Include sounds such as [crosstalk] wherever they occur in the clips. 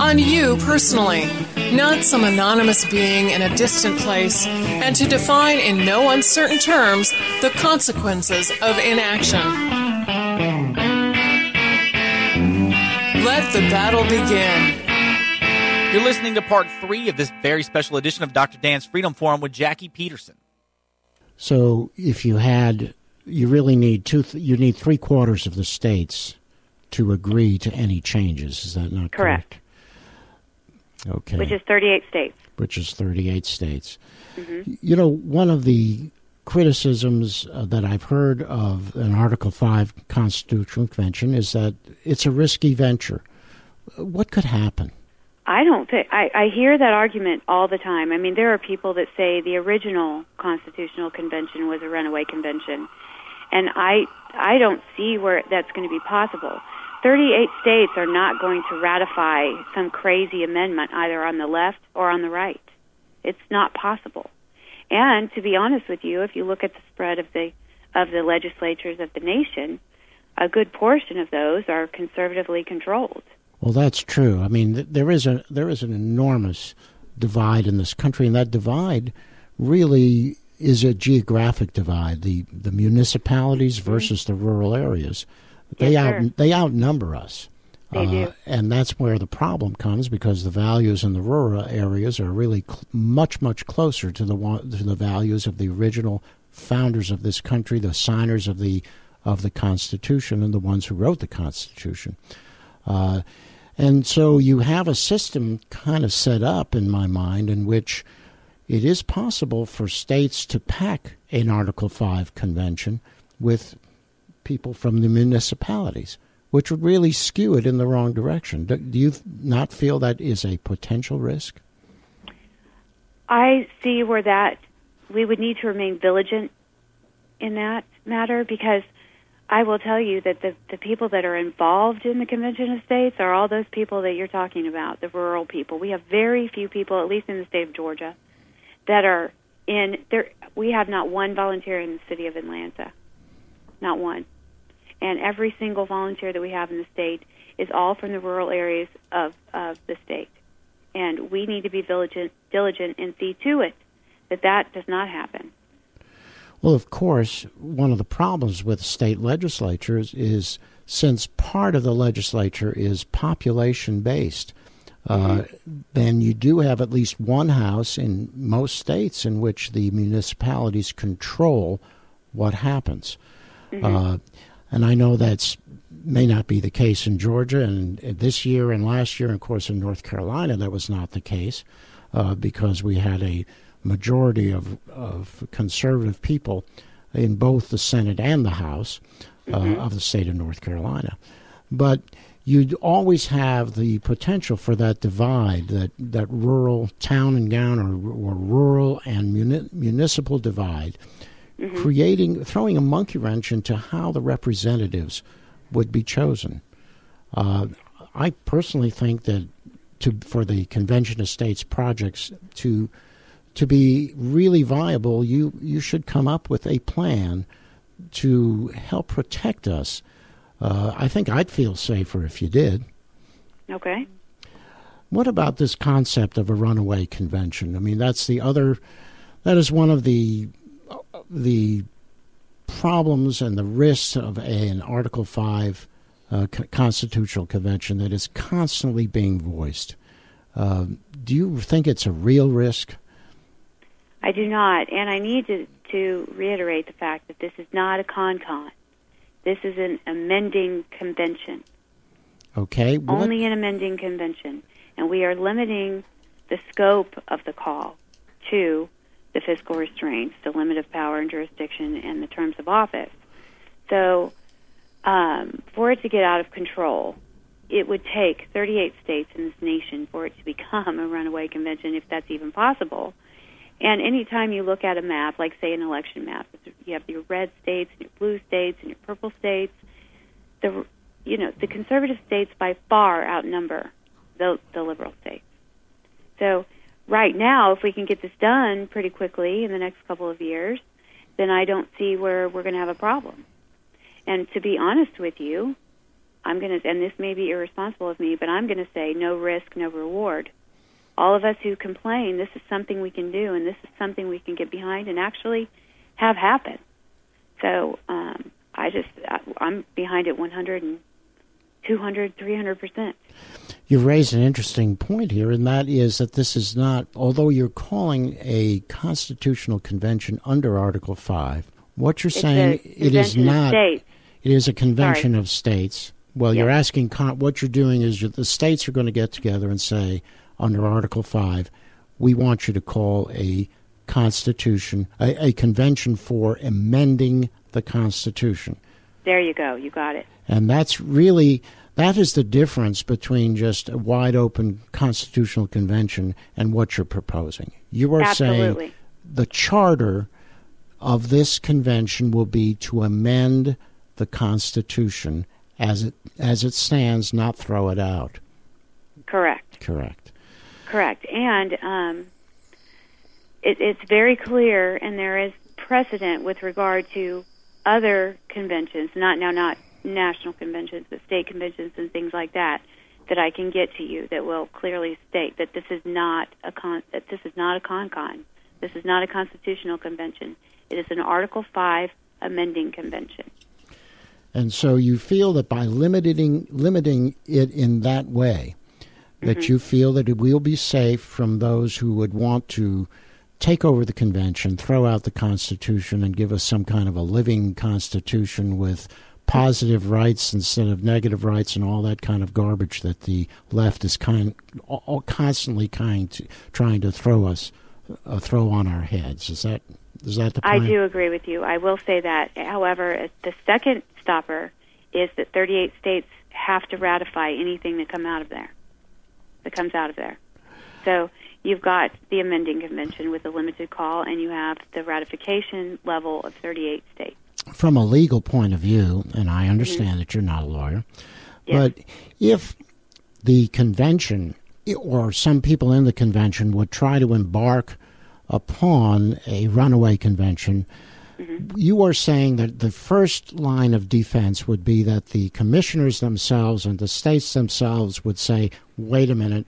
on you personally not some anonymous being in a distant place, and to define in no uncertain terms the consequences of inaction. Let the battle begin. You're listening to part three of this very special edition of Dr. Dan's Freedom Forum with Jackie Peterson. So, if you had, you really need two, you need three quarters of the states to agree to any changes. Is that not correct? correct? Okay. Which is 38 states. Which is 38 states. Mm-hmm. You know, one of the criticisms uh, that I've heard of an Article 5 Constitutional Convention is that it's a risky venture. What could happen? I don't think I, I hear that argument all the time. I mean, there are people that say the original Constitutional Convention was a runaway convention, and I I don't see where that's going to be possible. 38 states are not going to ratify some crazy amendment either on the left or on the right. It's not possible. And to be honest with you, if you look at the spread of the of the legislatures of the nation, a good portion of those are conservatively controlled. Well, that's true. I mean, there is a there is an enormous divide in this country, and that divide really is a geographic divide. The the municipalities mm-hmm. versus the rural areas. They yes, out sir. they outnumber us. They uh, do. And that's where the problem comes because the values in the rural areas are really cl- much, much closer to the to the values of the original founders of this country, the signers of the of the Constitution, and the ones who wrote the Constitution. Uh, and so you have a system kind of set up in my mind in which it is possible for states to pack an Article 5 convention with people from the municipalities, which would really skew it in the wrong direction. Do, do you not feel that is a potential risk? I see where that we would need to remain vigilant in that matter because I will tell you that the, the people that are involved in the Convention of States are all those people that you're talking about, the rural people. We have very few people, at least in the state of Georgia, that are in there. We have not one volunteer in the city of Atlanta, not one and every single volunteer that we have in the state is all from the rural areas of, of the state. And we need to be diligent, diligent and see to it that that does not happen. Well, of course, one of the problems with state legislatures is since part of the legislature is population based, uh, mm-hmm. then you do have at least one house in most states in which the municipalities control what happens. Mm-hmm. Uh, and I know that's may not be the case in Georgia, and this year and last year, and of course, in North Carolina, that was not the case uh, because we had a majority of, of conservative people in both the Senate and the House uh, mm-hmm. of the state of North Carolina. But you'd always have the potential for that divide, that, that rural town and gown or, or rural and muni- municipal divide mm-hmm. creating, throwing a monkey wrench into how the representatives would be chosen. Uh, I personally think that to for the Convention of States projects to to be really viable, you you should come up with a plan to help protect us. Uh, I think I'd feel safer if you did. Okay. What about this concept of a runaway convention? I mean, that's the other. That is one of the the problems and the risks of an Article 5 uh, constitutional convention that is constantly being voiced. Uh, do you think it's a real risk? I do not, and I need to, to reiterate the fact that this is not a con con. This is an amending convention. Okay. What? Only an amending convention. And we are limiting the scope of the call to the fiscal restraints, the limit of power and jurisdiction, and the terms of office. So, um, for it to get out of control, it would take 38 states in this nation for it to become [laughs] a runaway convention, if that's even possible. And anytime you look at a map, like say an election map, you have your red states and your blue states and your purple states. The you know the conservative states by far outnumber the the liberal states. So right now, if we can get this done pretty quickly in the next couple of years, then I don't see where we're going to have a problem. And to be honest with you, I'm going to, and this may be irresponsible of me, but I'm going to say no risk, no reward. All of us who complain, this is something we can do, and this is something we can get behind and actually have happen. So um, I just, I'm behind it 100 and 200, 300 percent. You've raised an interesting point here, and that is that this is not, although you're calling a constitutional convention under Article 5, what you're it's saying it is not. It is a convention Sorry. of states. Well, you're asking, what you're doing is the states are going to get together and say, under Article 5, we want you to call a constitution, a, a convention for amending the Constitution. There you go. You got it. And that's really that is the difference between just a wide open constitutional convention and what you're proposing. You are Absolutely. saying the charter of this convention will be to amend the Constitution as it as it stands, not throw it out. Correct. Correct. Correct. And um, it, it's very clear, and there is precedent with regard to other conventions, not now not national conventions, but state conventions and things like that, that I can get to you that will clearly state that this is not a con that this is not a con con. This is not a constitutional convention. It is an Article Five amending convention. And so you feel that by limiting limiting it in that way, that mm-hmm. you feel that it will be safe from those who would want to take over the convention, throw out the Constitution, and give us some kind of a living Constitution with positive rights instead of negative rights and all that kind of garbage that the left is kind all, constantly kind to, trying to throw us uh, throw on our heads. Is that is that the point? I do agree with you. I will say that however the second stopper is that 38 states have to ratify anything that come out of there that comes out of there. So you've got the amending convention with a limited call and you have the ratification level of 38 states from a legal point of view, and I understand mm-hmm. that you're not a lawyer, but if the convention or some people in the convention would try to embark upon a runaway convention, mm-hmm. you are saying that the first line of defense would be that the commissioners themselves and the states themselves would say, wait a minute,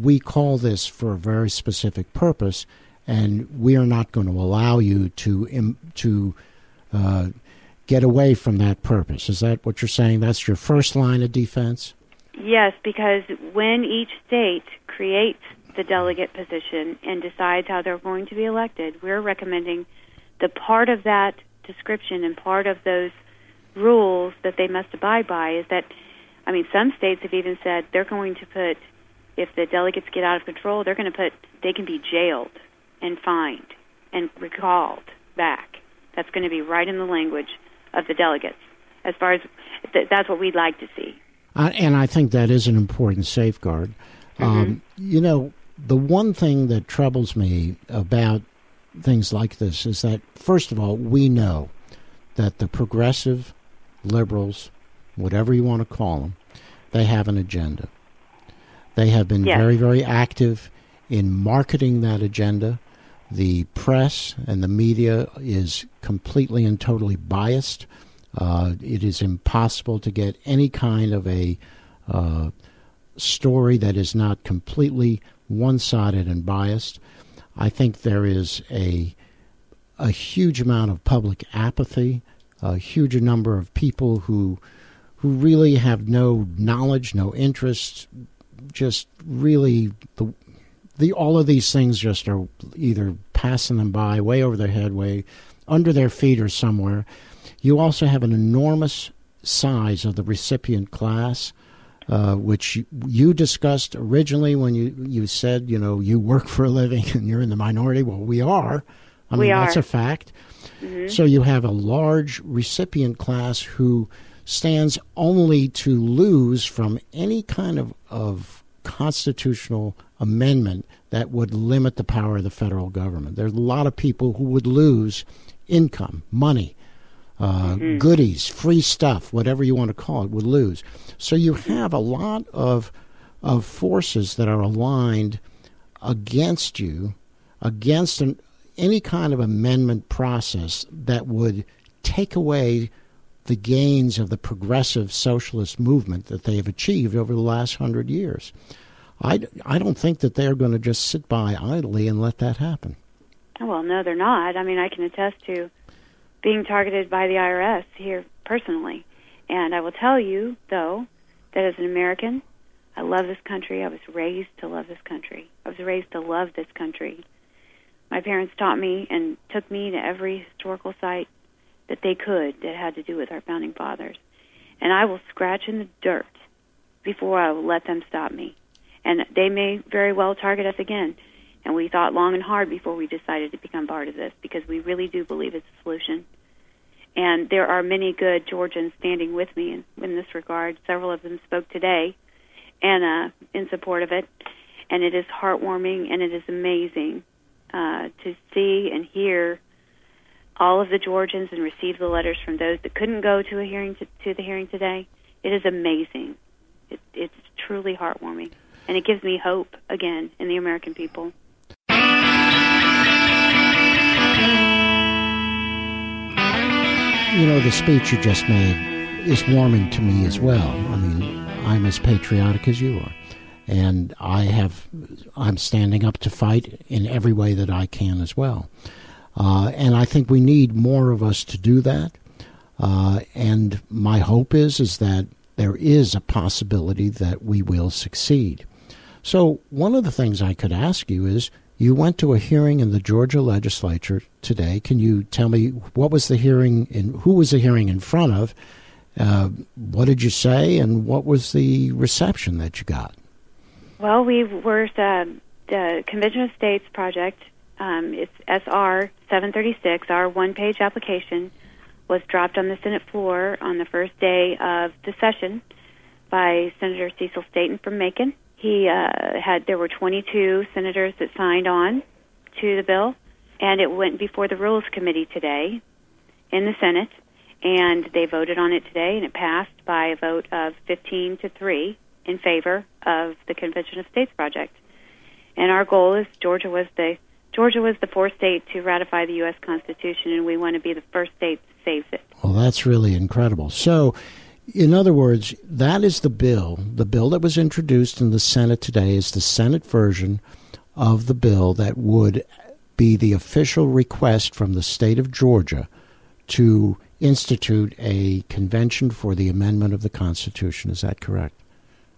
we call this for a very specific purpose, and we are not going to allow you to to uh, get away from that purpose. Is that what you're saying? That's your first line of defense? Yes, because when each state creates the delegate position and decides how they're going to be elected, we're recommending the part of that description and part of those rules that they must abide by is that, I mean, some states have even said they're going to put, if the delegates get out of control, they're going to put, they can be jailed and fined and recalled back. That's going to be right in the language of the delegates. As far as th- that's what we'd like to see. Uh, and I think that is an important safeguard. Mm-hmm. Um, you know, the one thing that troubles me about things like this is that, first of all, we know that the progressive liberals, whatever you want to call them, they have an agenda. They have been yes. very, very active in marketing that agenda. The press and the media is completely and totally biased. Uh, it is impossible to get any kind of a uh, story that is not completely one-sided and biased. I think there is a a huge amount of public apathy, a huge number of people who who really have no knowledge, no interest, just really the the all of these things just are either passing them by way over their head, way under their feet or somewhere. You also have an enormous size of the recipient class. uh, which you, you discussed originally when you, you said, you know, you work for a living [laughs] and you're in the minority. Well, we are. I We mean, are. that's a fact. So you have a large recipient class who stands only to lose from any kind of, of constitutional amendment that would limit the power of the federal government. There's a lot of people who would lose income, money, uh, goodies, free stuff, whatever you want to call it, would lose. So you have a lot of of forces that are aligned against you, against an, any kind of amendment process that would take away the gains of the progressive socialist movement that they have achieved over the last hundred years. I, I don't think that they're going to just sit by idly and let that happen. Oh, well, no, they're not. I mean, I can attest to being targeted by the IRS here personally. And I will tell you, though, that as an American, I love this country. I was raised to love this country. I was raised to love this country. My parents taught me and took me to every historical site that they could that had to do with our founding fathers. And I will scratch in the dirt before I will let them stop me. And they may very well target us again. And we thought long and hard before we decided to become part of this because we really do believe it's a solution. And there are many good Georgians standing with me in, in this regard. Several of them spoke today and uh, in support of it. And it is heartwarming and it is amazing uh, to see and hear all of the Georgians and receive the letters from those that couldn't go to a hearing to, to the hearing today. It is amazing. It, it's truly heartwarming, and it gives me hope again in the American people. You know, the speech you just made is warming to me as well. I mean, I'm as patriotic as you are. And I have, I'm standing up to fight in every way that I can as well. Uh, and I think we need more of us to do that. Uh, and my hope is, is that there is a possibility that we will succeed. So one of the things I could ask you is, you went to a hearing in the Georgia legislature today. Can you tell me what was the hearing in? Who was the hearing in front of? Uh, what did you say, and what was the reception that you got? Well, we were the, the Convention of States project. Um, it's SR 736. Our one-page application was dropped on the Senate floor on the first day of the session by Senator Cecil Staton from Macon. He uh, had there were 22 senators that signed on to the bill, and it went before the Rules Committee today in the Senate, and they voted on it today, and it passed by a vote of 15 to three in favor of the Convention of States project. And our goal is Georgia was the Georgia was the fourth state to ratify the U.S. Constitution, and we want to be the first state that saves it. Well, that's really incredible. So, in other words, that is the bill. The bill that was introduced in the Senate today is the Senate version of the bill that would be the official request from the state of Georgia to institute a convention for the amendment of the Constitution. Is that correct?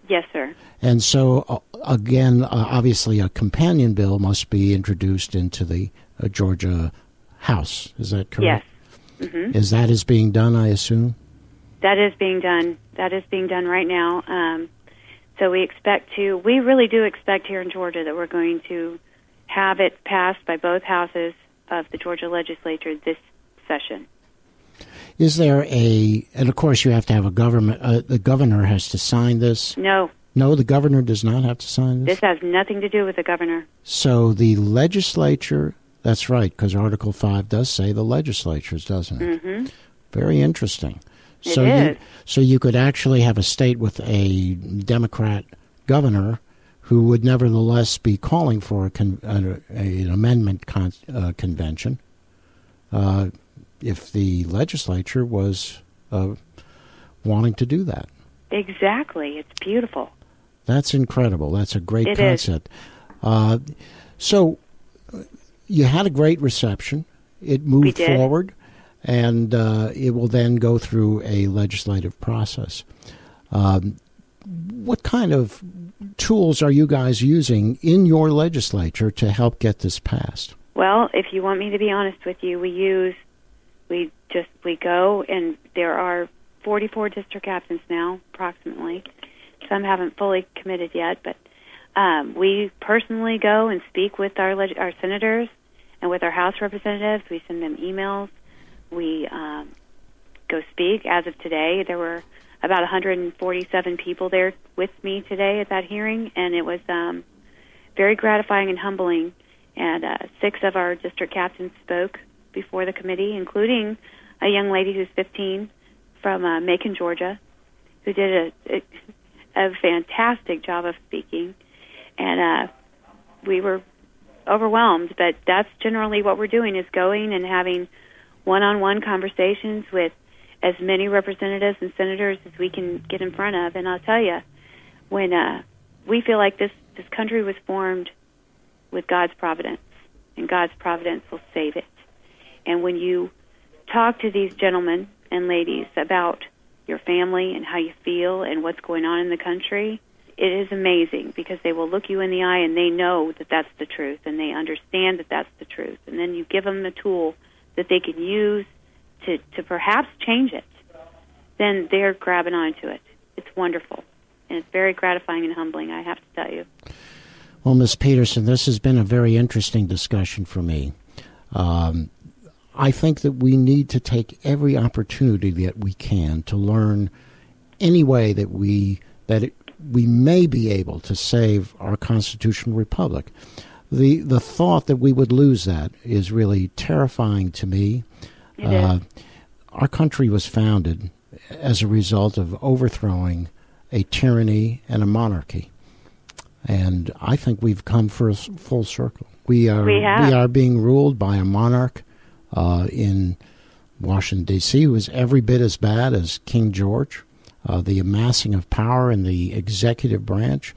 Yes, sir. And so, uh, again, uh, obviously, a companion bill must be introduced into the uh, Georgia House. Is that correct? Yes. hmm Is that is being done? I assume. That is being done. That is being done right now. Um, so we expect to. We really do expect here in Georgia that we're going to have it passed by both houses of the Georgia legislature this session. Is there a, and of course you have to have a government, uh, the governor has to sign this. No, No, the governor does not have to sign this. this has nothing to do with the governor. So the legislature, that's right, because Article 5 does say the legislatures, doesn't it? Mm-hmm. Very interesting. It so is. you so you could actually have a state with a Democrat governor who would nevertheless be calling for a con, uh, an amendment con, uh, convention uh, if the legislature was uh, wanting to do that. Exactly. It's beautiful. That's incredible. That's a great It concept. Uh, so uh, you had a great reception. It moved forward, and uh, it will then go through a legislative process. Um, what kind of tools are you guys using in your legislature to help get this passed? Well, if you want me to be honest with you, we use we just we go and there are 44 district captains now approximately some haven't fully committed yet, but um, we personally go and speak with our leg- our senators and with our House representatives. We send them emails. We um, go speak. As of today, there were about 147 people there with me today at that hearing, and it was um, very gratifying and humbling. And uh, six of our district captains spoke before the committee, including a young lady who's 15 from uh, Macon, Georgia, who did a, a, a fantastic job of speaking. And uh, we were overwhelmed, but that's generally what we're doing is going and having one-on-one conversations with as many representatives and senators as we can get in front of. And I'll tell you, when uh, we feel like this this country was formed with God's providence, and God's providence will save it. And when you talk to these gentlemen and ladies about your family and how you feel and what's going on in the country, it is amazing because they will look you in the eye and they know that that's the truth and they understand that that's the truth. And then you give them the tool that they can use to, to perhaps change it. Then they're grabbing onto it. It's wonderful. And it's very gratifying and humbling, I have to tell you. Well, Ms. Peterson, this has been a very interesting discussion for me. Um, I think that we need to take every opportunity that we can to learn any way that we that it, we may be able to save our constitutional republic. The the thought that we would lose that is really terrifying to me. Uh, our country was founded as a result of overthrowing a tyranny and a monarchy, and I think we've come for a full circle. We are we, we are being ruled by a monarch uh, in Washington D.C. is every bit as bad as King George. Uh, the amassing of power in the executive branch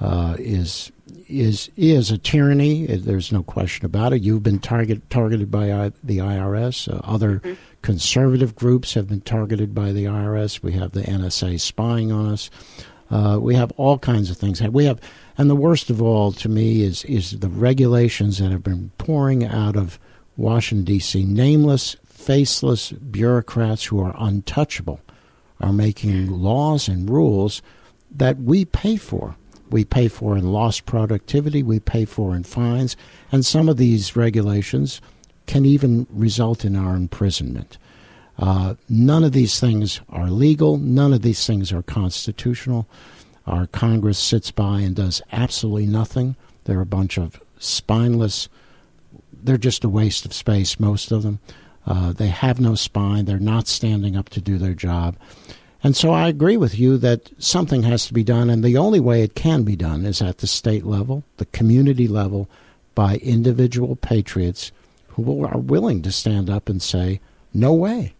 uh, is is is a tyranny. There's no question about it. You've been target, targeted by I, the IRS. Uh, other mm-hmm. conservative groups have been targeted by the IRS. We have the NSA spying on us. Uh, we have all kinds of things. We have, and the worst of all to me is is the regulations that have been pouring out of Washington D.C. Nameless, faceless bureaucrats who are untouchable are making laws and rules that we pay for. We pay for in lost productivity, we pay for in fines, and some of these regulations can even result in our imprisonment. Uh, none of these things are legal, none of these things are constitutional. Our Congress sits by and does absolutely nothing. They're a bunch of spineless, they're just a waste of space, most of them. Uh, they have no spine. They're not standing up to do their job. And so I agree with you that something has to be done, and the only way it can be done is at the state level, the community level, by individual patriots who are willing to stand up and say, No way.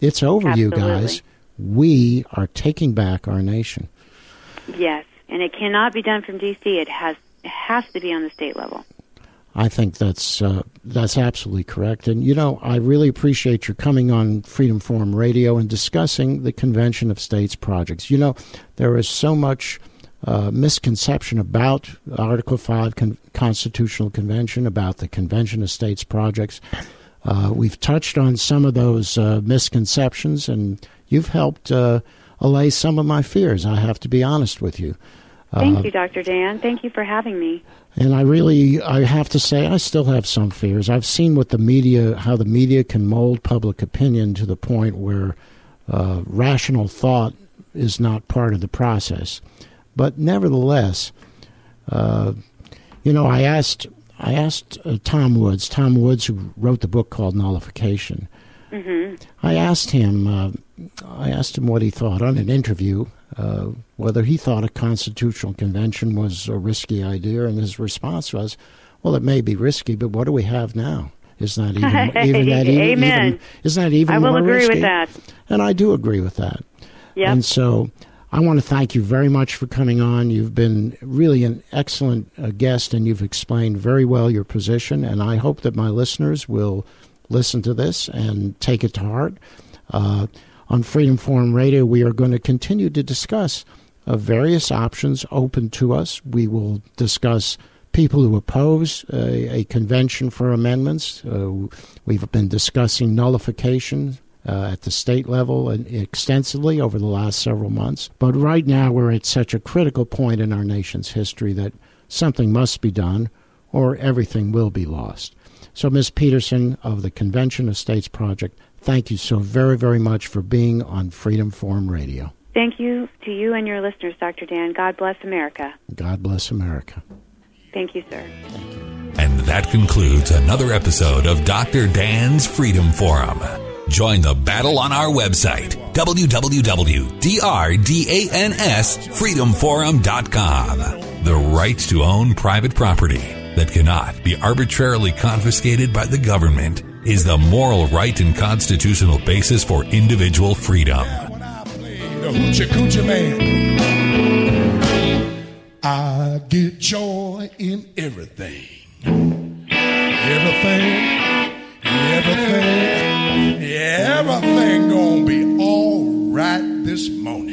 It's over, Absolutely. you guys. We are taking back our nation. Yes, and it cannot be done from D.C., it has, it has to be on the state level. I think that's uh, that's absolutely correct. And you know, I really appreciate your coming on Freedom Forum Radio and discussing the Convention of States projects. You know, there is so much uh, misconception about Article Five Con- Constitutional Convention, about the Convention of States projects. Uh, we've touched on some of those uh, misconceptions, and you've helped uh, allay some of my fears. I have to be honest with you. Thank you, Dr. Dan. Thank you for having me. And I really, I have to say, I still have some fears. I've seen what the media, how the media can mold public opinion to the point where uh, rational thought is not part of the process. But nevertheless, uh, you know, I asked, I asked uh, Tom Woods, Tom Woods, who wrote the book called Nullification. Mm-hmm. I asked him, uh, I asked him what he thought on an interview uh, whether he thought a constitutional convention was a risky idea, and his response was, "Well, it may be risky, but what do we have now? Isn't that even, [laughs] even that even, Amen. even isn't that even I will more agree risky? with that. And I do agree with that. Yep. And so I want to thank you very much for coming on. You've been really an excellent uh, guest, and you've explained very well your position. And I hope that my listeners will listen to this and take it to heart. Uh, on Freedom Forum Radio, we are going to continue to discuss uh, various options open to us. We will discuss people who oppose a, convention for amendments. Uh, we've been discussing nullification uh, at the state level and extensively over the last several months. But right now, we're at such a critical point in our nation's history that something must be done or everything will be lost. So, Ms. Peterson of the Convention of States Project, thank you so very, very much for being on Freedom Forum Radio. Thank you to you and your listeners, Dr. Dan. God bless America. God bless America. Thank you, sir. And that concludes another episode of Dr. Dan's Freedom Forum. Join the battle on our website, www.drdansfreedomforum.com. The right to own private property that cannot be arbitrarily confiscated by the government is the moral right and constitutional basis for individual freedom. I get joy in everything. Everything, everything, everything gonna be all right this morning.